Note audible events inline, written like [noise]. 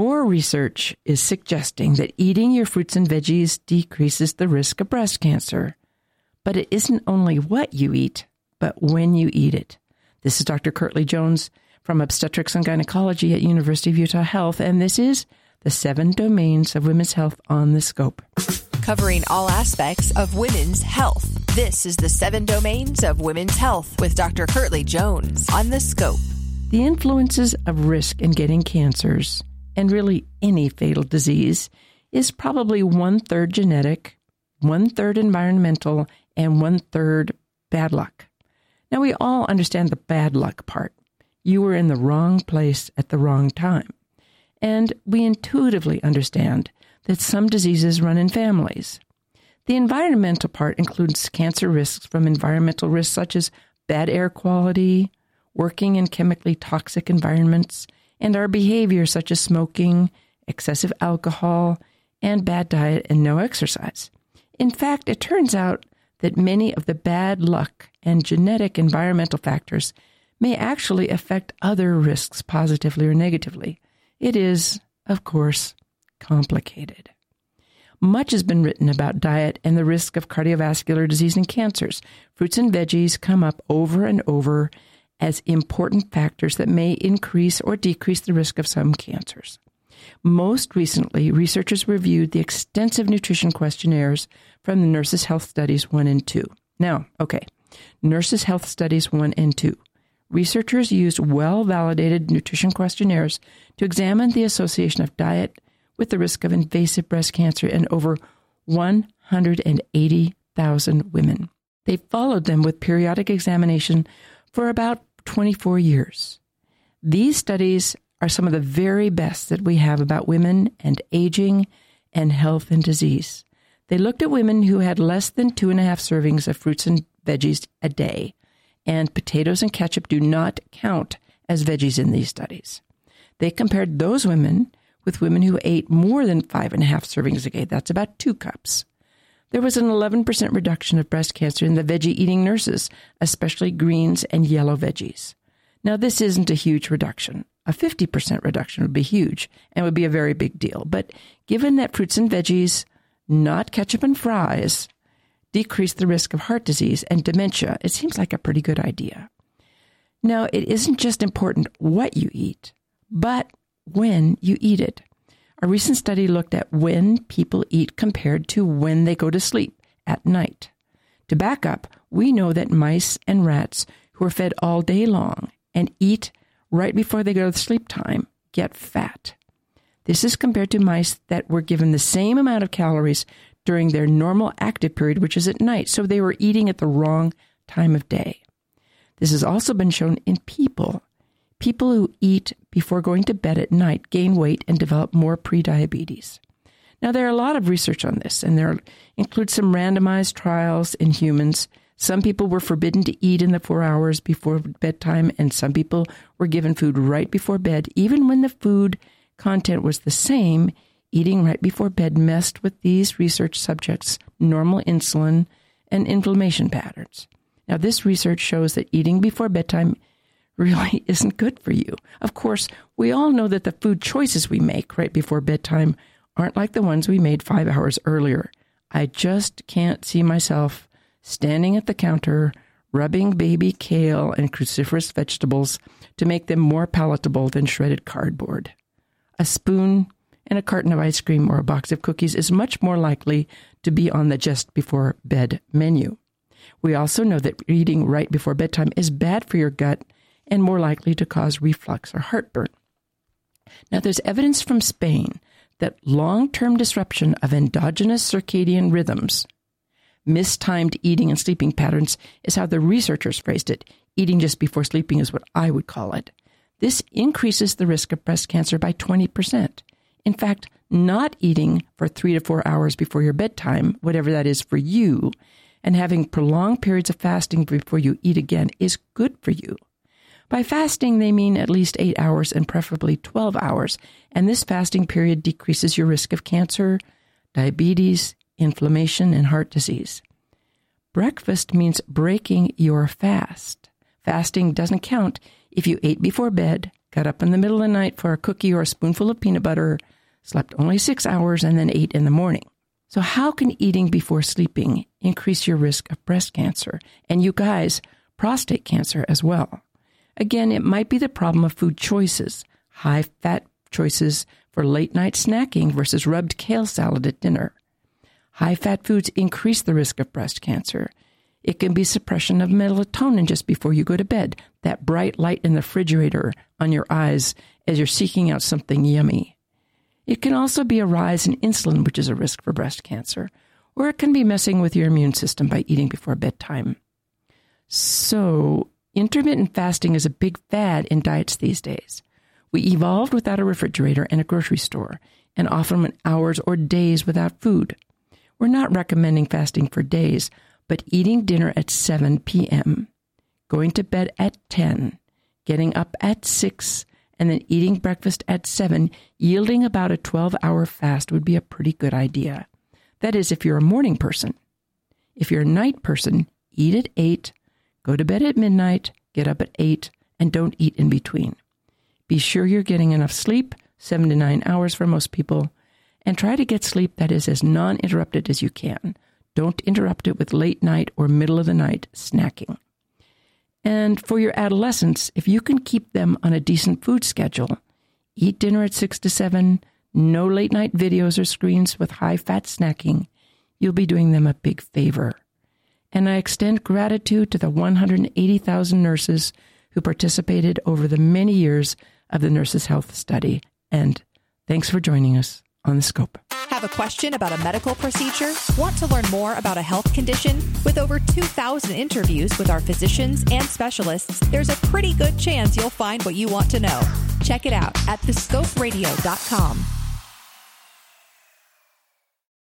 More research is suggesting that eating your fruits and veggies decreases the risk of breast cancer. But it isn't only what you eat, but when you eat it. This is Dr. Kirtly Jones from Obstetrics and Gynecology at University of Utah Health, and this is the seven domains of women's health on the scope. Covering all aspects of women's health. This is the seven domains of women's health with Dr. Kirtly Jones on the scope. The influences of risk in getting cancers, and really any fatal disease, is probably one third genetic, one third environmental, and one third bad luck. Now, we all understand the bad luck part. You were in the wrong place at the wrong time. And we intuitively understand that some diseases run in families. The environmental part includes cancer risks from environmental risks such as bad air quality, working in chemically toxic environments, and our behavior such as smoking, excessive alcohol, and bad diet and no exercise. In fact, it turns out that many of the bad luck and genetic environmental factors may actually affect other risks positively or negatively. It is, of course, complicated. Much has been written about diet and the risk of cardiovascular disease and cancers. Fruits and veggies come up over and over as important factors that may increase or decrease the risk of some cancers. Most recently, researchers reviewed the extensive nutrition questionnaires from the Nurses Health Studies 1 and 2. Now, okay, Nurses Health Studies 1 and 2. Researchers used well validated nutrition questionnaires to examine the association of diet with the risk of invasive breast cancer in over 180,000 women. They followed them with periodic examination for about 24 years. These studies are some of the very best that we have about women and aging and health and disease. They looked at women who had less than two and a half servings of fruits and veggies a day, and potatoes and ketchup do not count as veggies in these studies. They compared those women with women who ate more than five and a half servings a day. That's about two cups. There was an 11% reduction of breast cancer in the veggie eating nurses, especially greens and yellow veggies. Now, this isn't a huge reduction. A 50% reduction would be huge and would be a very big deal. But given that fruits and veggies not ketchup and fries, decrease the risk of heart disease and dementia, it seems like a pretty good idea. Now, it isn't just important what you eat, but when you eat it. A recent study looked at when people eat compared to when they go to sleep at night. To back up, we know that mice and rats who are fed all day long and eat right before they go to sleep time get fat. This is compared to mice that were given the same amount of calories during their normal active period, which is at night, so they were eating at the wrong time of day. This has also been shown in people. People who eat before going to bed at night gain weight and develop more prediabetes. Now, there are a lot of research on this, and there includes some randomized trials in humans. Some people were forbidden to eat in the four hours before bedtime, and some people were given food right before bed, even when the food content was the same, eating right before bed messed with these research subjects' normal insulin and inflammation patterns. Now, this research shows that eating before bedtime really [laughs] isn't good for you. Of course, we all know that the food choices we make right before bedtime aren't like the ones we made five hours earlier. I just can't see myself standing at the counter, rubbing baby kale and cruciferous vegetables to make them more palatable than shredded cardboard a spoon, and a carton of ice cream or a box of cookies is much more likely to be on the just before bed menu. We also know that eating right before bedtime is bad for your gut and more likely to cause reflux or heartburn. Now, there's evidence from Spain that long term disruption of endogenous circadian rhythms, mistimed eating and sleeping patterns, is how the researchers phrased it. Eating just before sleeping is what I would call it. This increases the risk of breast cancer by 20%. In fact, not eating for three to four hours before your bedtime, whatever that is for you, and having prolonged periods of fasting before you eat again is good for you. By fasting, they mean at least eight hours and preferably 12 hours, and this fasting period decreases your risk of cancer, diabetes, inflammation, and heart disease. Breakfast means breaking your fast. Fasting doesn't count if you ate before bed got up in the middle of the night for a cookie or a spoonful of peanut butter, slept only six hours, and then ate in the morning. So, how can eating before sleeping increase your risk of breast cancer? And you guys, prostate cancer as well. Again, it might be the problem of food choices, high fat choices for late night snacking versus rubbed kale salad at dinner. High fat foods increase the risk of breast cancer. It can be suppression of melatonin just before you go to bed, that bright light in the refrigerator on your eyes as you're seeking out something yummy. It can also be a rise in insulin, which is a risk for breast cancer, or it can be messing with your immune system by eating before bedtime. So, intermittent fasting is a big fad in diets these days. We evolved without a refrigerator and a grocery store, and often went hours or days without food. We're not recommending fasting for days, but eating dinner at 7 p.m., going to bed at 10, getting up at 6, and then eating breakfast at 7, yielding about a 12 hour fast would be a pretty good idea. That is, if you're a morning person. If you're a night person, eat at 8, go to bed at midnight, get up at 8, and don't eat in between. Be sure you're getting enough sleep, 7 to 9 hours for most people, and try to get sleep that is as non interrupted as you can. Don't interrupt it with late night or middle of the night snacking. And for your adolescents, if you can keep them on a decent food schedule, eat dinner at 6 to 7, no late night videos or screens with high fat snacking, you'll be doing them a big favor. And I extend gratitude to the 180,000 nurses who participated over the many years of the Nurses Health Study. And thanks for joining us on the scope. Have a question about a medical procedure? Want to learn more about a health condition? With over 2,000 interviews with our physicians and specialists, there's a pretty good chance you'll find what you want to know. Check it out at thescoperadio.com.